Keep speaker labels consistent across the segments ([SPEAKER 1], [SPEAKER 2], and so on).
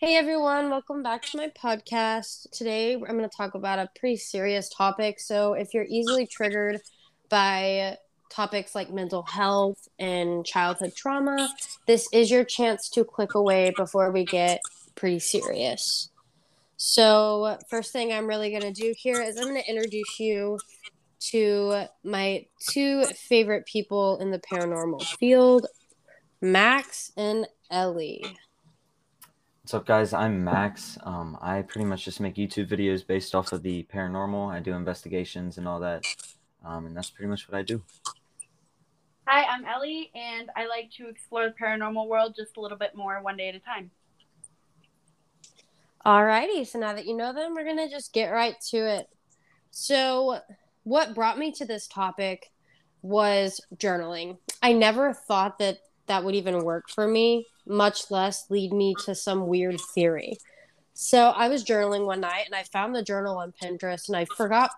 [SPEAKER 1] Hey everyone, welcome back to my podcast. Today I'm going to talk about a pretty serious topic. So, if you're easily triggered by topics like mental health and childhood trauma, this is your chance to click away before we get pretty serious. So, first thing I'm really going to do here is I'm going to introduce you to my two favorite people in the paranormal field, Max and Ellie.
[SPEAKER 2] What's up, guys? I'm Max. Um, I pretty much just make YouTube videos based off of the paranormal. I do investigations and all that, um, and that's pretty much what I do.
[SPEAKER 3] Hi, I'm Ellie, and I like to explore the paranormal world just a little bit more one day at a time.
[SPEAKER 1] Alrighty, so now that you know them, we're gonna just get right to it. So, what brought me to this topic was journaling. I never thought that that would even work for me much less lead me to some weird theory. So I was journaling one night and I found the journal on Pinterest and I forgot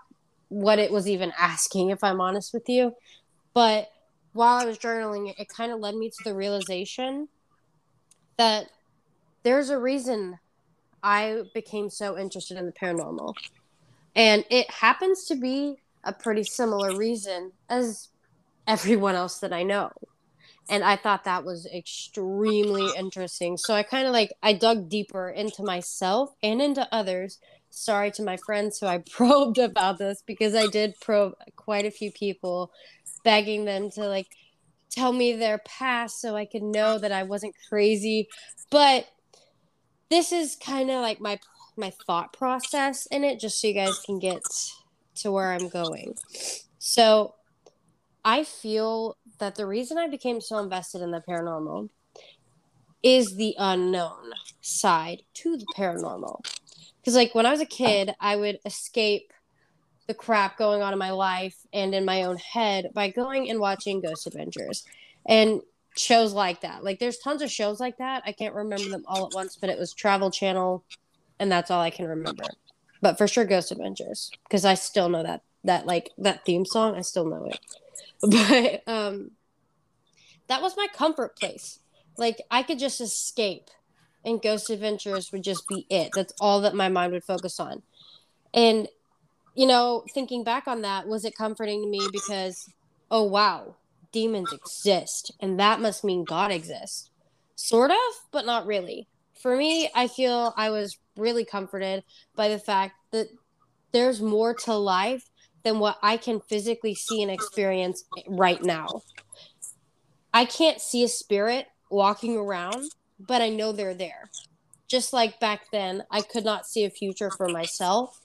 [SPEAKER 1] what it was even asking, if I'm honest with you. But while I was journaling, it, kind of led me to the realization that there's a reason I became so interested in the paranormal. And it happens to be a pretty similar reason as everyone else that I know and i thought that was extremely interesting. So i kind of like i dug deeper into myself and into others. Sorry to my friends who i probed about this because i did probe quite a few people begging them to like tell me their past so i could know that i wasn't crazy. But this is kind of like my my thought process in it just so you guys can get to where i'm going. So i feel that the reason I became so invested in the paranormal is the unknown side to the paranormal. Because, like, when I was a kid, I would escape the crap going on in my life and in my own head by going and watching Ghost Adventures and shows like that. Like, there's tons of shows like that. I can't remember them all at once, but it was Travel Channel, and that's all I can remember. But for sure, Ghost Adventures, because I still know that that like that theme song. I still know it. but um that was my comfort place like i could just escape and ghost adventures would just be it that's all that my mind would focus on and you know thinking back on that was it comforting to me because oh wow demons exist and that must mean god exists sort of but not really for me i feel i was really comforted by the fact that there's more to life than what I can physically see and experience right now. I can't see a spirit walking around, but I know they're there. Just like back then, I could not see a future for myself,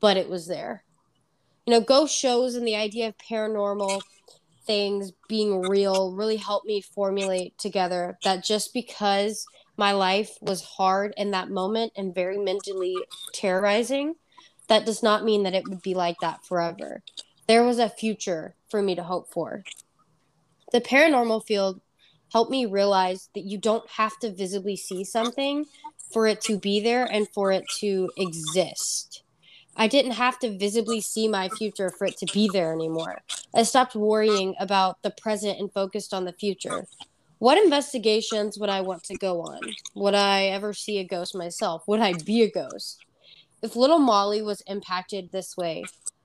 [SPEAKER 1] but it was there. You know, ghost shows and the idea of paranormal things being real really helped me formulate together that just because my life was hard in that moment and very mentally terrorizing, that does not mean that it would be like that forever. There was a future for me to hope for. The paranormal field helped me realize that you don't have to visibly see something for it to be there and for it to exist. I didn't have to visibly see my future for it to be there anymore. I stopped worrying about the present and focused on the future. What investigations would I want to go on? Would I ever see a ghost myself? Would I be a ghost? If little Molly was impacted this way,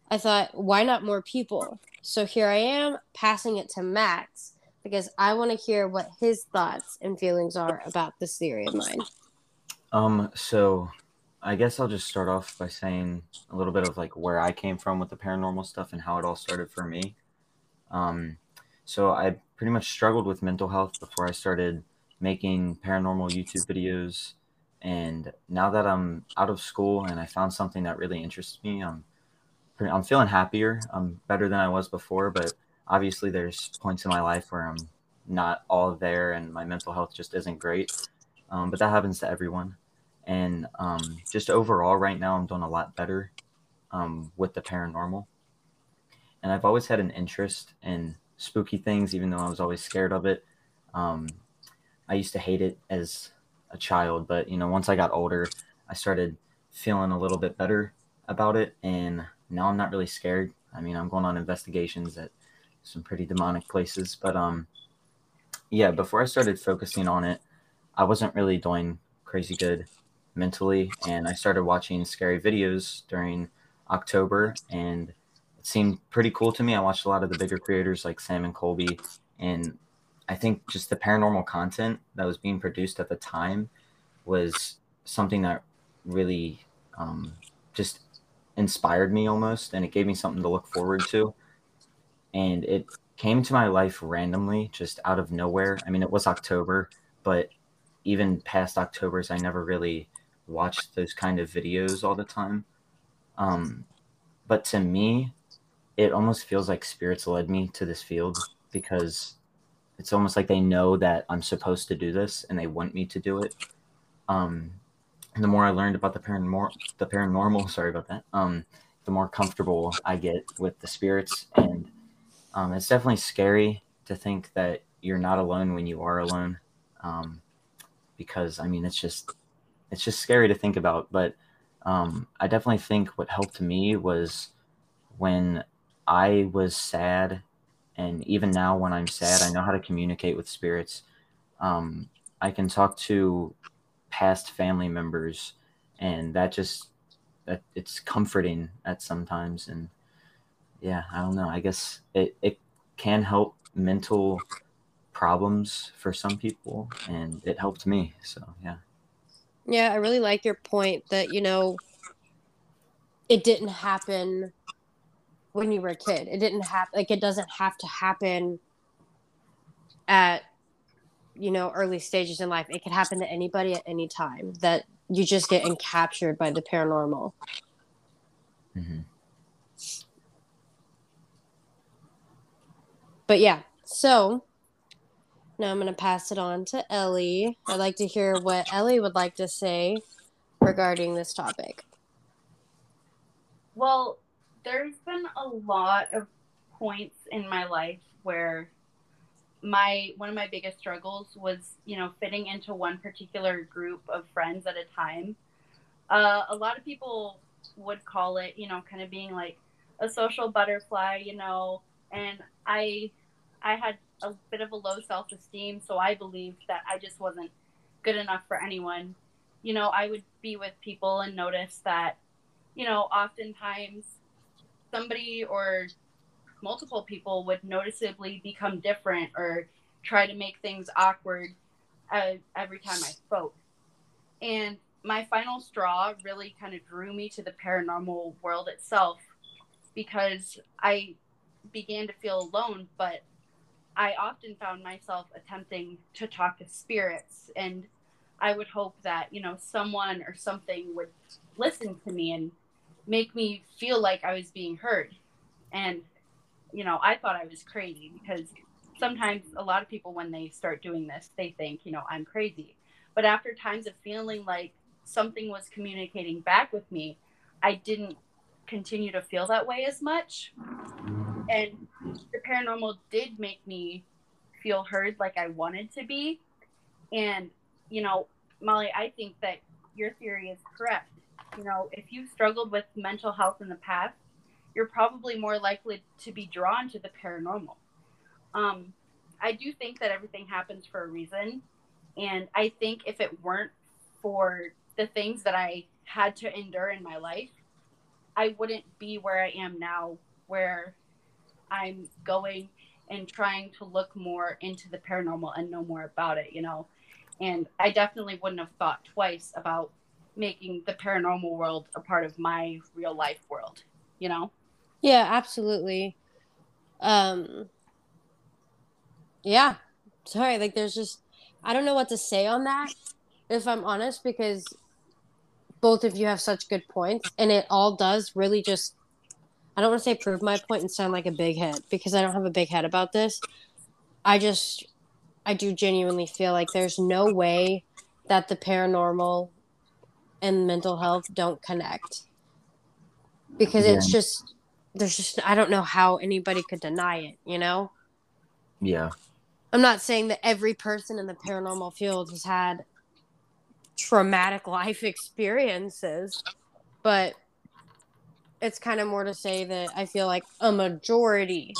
[SPEAKER 1] I thought, why not more people? So here I am passing it to Max because I want to hear what his thoughts and feelings are about this theory of mine.
[SPEAKER 2] Um, so I guess I'll just start off by saying a little bit of like where I came from with the paranormal stuff and how it all started for me. Um, so I pretty much struggled with mental health before I started making paranormal YouTube videos and now that I'm out of school and I found something that really interests me, I'm I'm feeling happier. I'm better than I was before, but obviously there's points in my life where I'm not all there and my mental health just isn't great. Um, but that happens to everyone. And um, just overall, right now, I'm doing a lot better um, with the paranormal. And I've always had an interest in spooky things, even though I was always scared of it. Um, I used to hate it as a child, but you know, once I got older, I started feeling a little bit better about it, and now I'm not really scared. I mean, I'm going on investigations at some pretty demonic places, but um, yeah. Before I started focusing on it, I wasn't really doing crazy good mentally, and I started watching scary videos during October, and it seemed pretty cool to me. I watched a lot of the bigger creators like Sam and Colby, and I think just the paranormal content that was being produced at the time was something that really um, just inspired me almost, and it gave me something to look forward to. And it came to my life randomly, just out of nowhere. I mean, it was October, but even past October's, I never really watched those kind of videos all the time. Um, but to me, it almost feels like spirits led me to this field because it's almost like they know that I'm supposed to do this and they want me to do it. Um, the more I learned about the paranormal, the paranormal, sorry about that, um, the more comfortable I get with the spirits. And um, it's definitely scary to think that you're not alone when you are alone. Um, because I mean, it's just, it's just scary to think about. But um, I definitely think what helped me was when I was sad. And even now, when I'm sad, I know how to communicate with spirits. Um, I can talk to past family members and that just that it's comforting at sometimes and yeah i don't know i guess it, it can help mental problems for some people and it helped me so yeah
[SPEAKER 1] yeah i really like your point that you know it didn't happen when you were a kid. It didn't have like it doesn't have to happen at you know early stages in life. It could happen to anybody at any time that you just get encaptured by the paranormal. Mm-hmm. but yeah. So now i'm going to pass it on to ellie. I'd like to hear what ellie would like to say regarding this topic.
[SPEAKER 3] Well there's been a lot of points in my life where my one of my biggest struggles was you know fitting into one particular group of friends at a time. Uh, a lot of people would call it you know kind of being like a social butterfly you know and i i had a bit of a low self-esteem so i believed that i just wasn't good enough for anyone. You know i would be with people and notice that you know oftentimes somebody or multiple people would noticeably become different or try to make things awkward uh, every time I spoke. And my final straw really kind of drew me to the paranormal world itself because I began to feel alone, but I often found myself attempting to talk to spirits and I would hope that, you know, someone or something would listen to me and make me feel like I was being heard. And you know, I thought I was crazy because sometimes a lot of people, when they start doing this, they think, you know, I'm crazy. But after times of feeling like something was communicating back with me, I didn't continue to feel that way as much. And the paranormal did make me feel heard like I wanted to be. And, you know, Molly, I think that your theory is correct. You know, if you've struggled with mental health in the past, you're probably more likely to be drawn to the paranormal. Um, I do think that everything happens for a reason. And I think if it weren't for the things that I had to endure in my life, I wouldn't be where I am now, where I'm going and trying to look more into the paranormal and know more about it, you know. And I definitely wouldn't have thought twice about making the paranormal world a part of my real life world, you know?
[SPEAKER 1] Yeah, absolutely. Um Yeah. Sorry, like there's just I don't know what to say on that if I'm honest because both of you have such good points and it all does really just I don't want to say prove my point and sound like a big head because I don't have a big head about this. I just I do genuinely feel like there's no way that the paranormal and mental health don't connect. Because yeah. it's just there's just I don't know how anybody could deny it, you know?
[SPEAKER 2] Yeah.
[SPEAKER 1] I'm not saying that every person in the paranormal field has had traumatic life experiences, but it's kind of more to say that I feel like a majority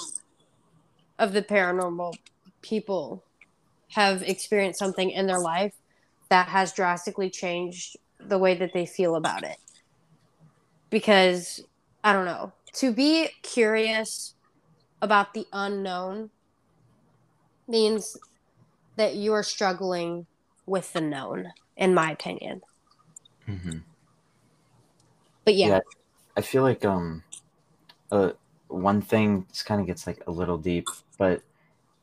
[SPEAKER 1] of the paranormal people have experienced something in their life that has drastically changed the way that they feel about it. Because I don't know, to be curious about the unknown means that you are struggling with the known, in my opinion.
[SPEAKER 2] Mm-hmm.
[SPEAKER 1] But yeah,
[SPEAKER 2] Yeah. I feel like um, uh, one thing this kind of gets like a little deep, but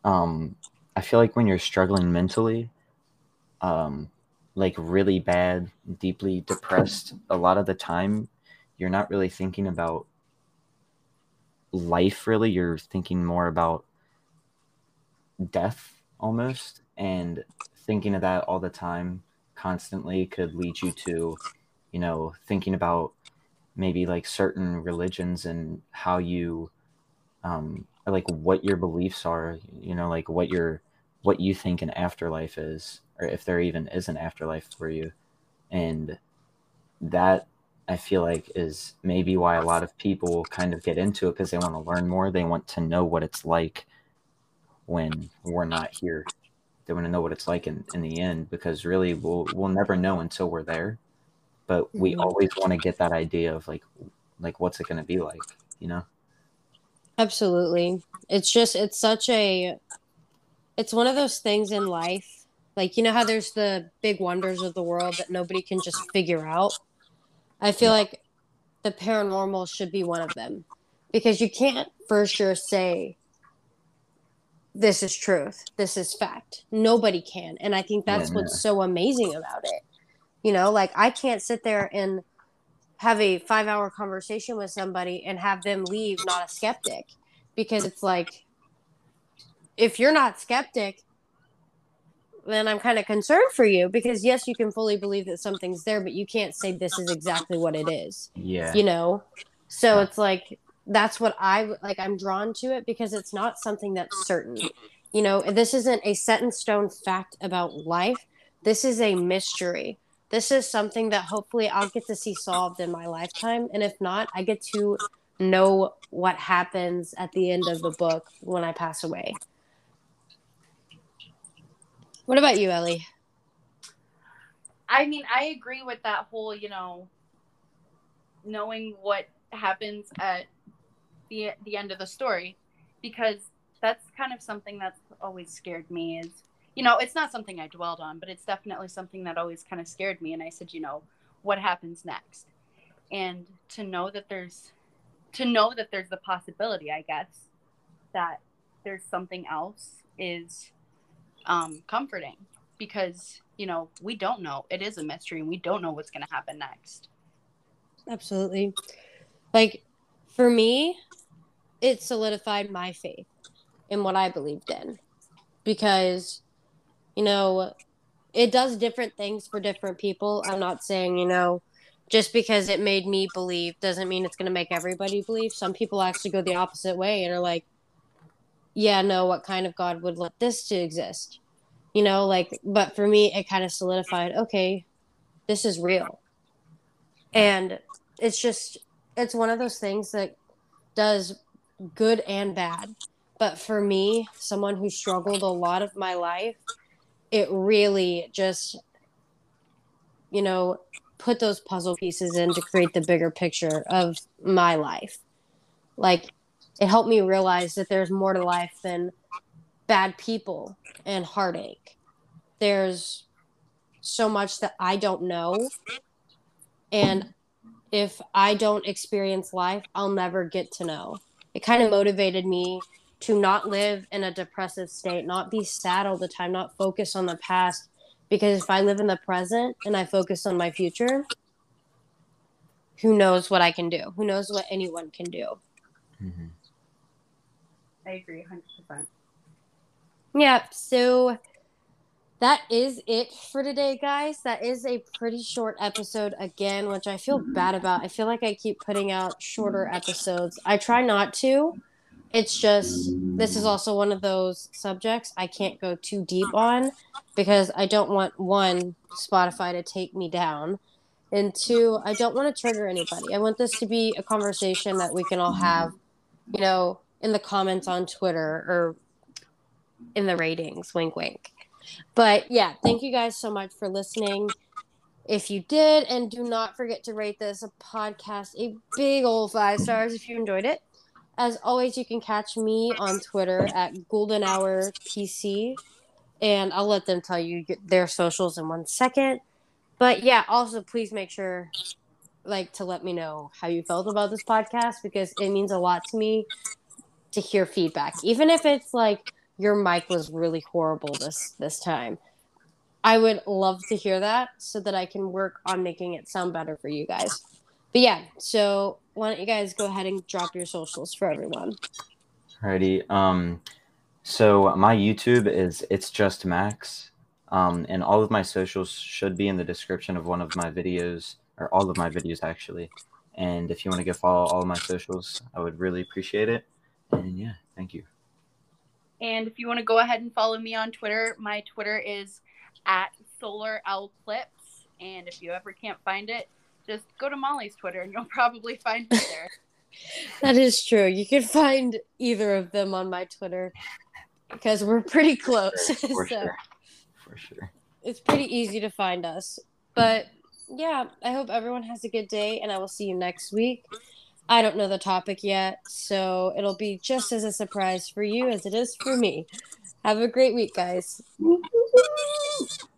[SPEAKER 2] um, I feel like when you're struggling mentally, um, like really bad, deeply depressed, a lot of the time, you're not really thinking about life. Really, you're thinking more about death almost, and thinking of that all the time, constantly, could lead you to, you know, thinking about maybe like certain religions and how you um like what your beliefs are you know like what your what you think an afterlife is or if there even is an afterlife for you and that i feel like is maybe why a lot of people kind of get into it because they want to learn more they want to know what it's like when we're not here they want to know what it's like in, in the end because really we'll we'll never know until we're there but we
[SPEAKER 1] Mhm.
[SPEAKER 2] always want to get that idea of like like what's it going to be like you know
[SPEAKER 1] Absolutely. It's just it's such a it's one of those things in life. Like you know how there's the big wonders of the world that nobody can just figure out. I feel like the paranormal should be one of them because you can't for sure say this is truth, this is fact. Nobody can. And I think that's
[SPEAKER 2] Yeah,
[SPEAKER 1] what's so amazing about it. You know, like I can't sit there and have a five hour conversation with somebody and have them leave not a skeptic because it's like if you're not skeptic then i'm kind of concerned for you because yes you can fully believe that something's there but you can't say this is exactly what it is
[SPEAKER 2] yeah.
[SPEAKER 1] you know? So it's like that's what i like i'm drawn to it because it's not something that's certain you know? This isn't a set in stone fact about life. This is a mystery. This is something that hopefully i'll get to see solved in my lifetime and if not i get to know what happens at the end of the book when i pass away what about you ellie
[SPEAKER 3] I mean, I agree with that whole, you know, knowing what happens at the the end of the story, because that's kind of something that's always scared me. Is you know, it's not something I dwelled on, but it's definitely something that always kind of scared me. And I said, you know, what happens next? And to know that there's, to know that there's the possibility, I guess, that there's something else is um, comforting because you know we don't know it is a mystery and we don't know what's going to happen next
[SPEAKER 1] Absolutely. Like for me, it solidified my faith in what I believed in because, you know, it does different things for different people. I'm not saying, you know, just because it made me believe doesn't mean it's going to make everybody believe. Some people actually go the opposite way and are like, yeah, no, what kind of God would let this to exist? You know, like, but for me, it kind of solidified, okay, this is real. And it's just, it's one of those things that does good and bad. But for me, someone who struggled a lot of my life, it really just, you know, put those puzzle pieces in to create the bigger picture of my life. Like, it helped me realize that there's more to life than bad people and heartache. There's so much that I don't know. And if I don't experience life, I'll never get to know. It kind of motivated me to not live in a depressive state, not be sad all the time, not focus on the past. Because if I live in the present and I focus on my future, who knows what I can do? Who knows what anyone can do?
[SPEAKER 2] Mhm.
[SPEAKER 3] I agree 100%
[SPEAKER 1] Yep. So that is it for today, guys. That is a pretty short episode again, which I feel bad about. I feel like I keep putting out shorter episodes. I try not to. It's just, this is also one of those subjects I can't go too deep on because I don't want one, Spotify to take me down. And two, I don't want to trigger anybody. I want this to be a conversation that we can all have, you know, in the comments on Twitter or in the ratings. Wink, wink. But yeah, thank you guys so much for listening. if you did. And do not forget to rate this a podcast a big old five stars if you enjoyed it. As always, you can catch me on Twitter at Ghoulden Hour PC, and I'll let them tell you their socials in one second. But yeah, also please make sure like to let me know how you felt about this podcast because it means a lot to me to hear feedback. Even if it's like your mic was really horrible this this time. I would love to hear that so that I can work on making it sound better for you guys. But yeah, so why don't you guys go ahead and drop your socials for everyone?
[SPEAKER 2] Alrighty. Um so my YouTube is it's just Max. Um, and all of my socials should be in the description of one of my videos or all of my videos actually. And if you want to go follow all of my socials, I would really appreciate it. And yeah, thank you.
[SPEAKER 3] And if you want to go ahead and follow me on Twitter, my Twitter is at Solar Owl Clips. And if you ever can't find it, just go to Molly's Twitter and you'll probably find it there.
[SPEAKER 1] that is true. You can find either of them on my Twitter because we're pretty close.
[SPEAKER 2] For so sure. For sure.
[SPEAKER 1] It's pretty easy to find us. But yeah, I hope everyone has a good day and I will see you next week. I don't know the topic yet, so it'll be just as a surprise for you as it is for me. Have a great week, guys.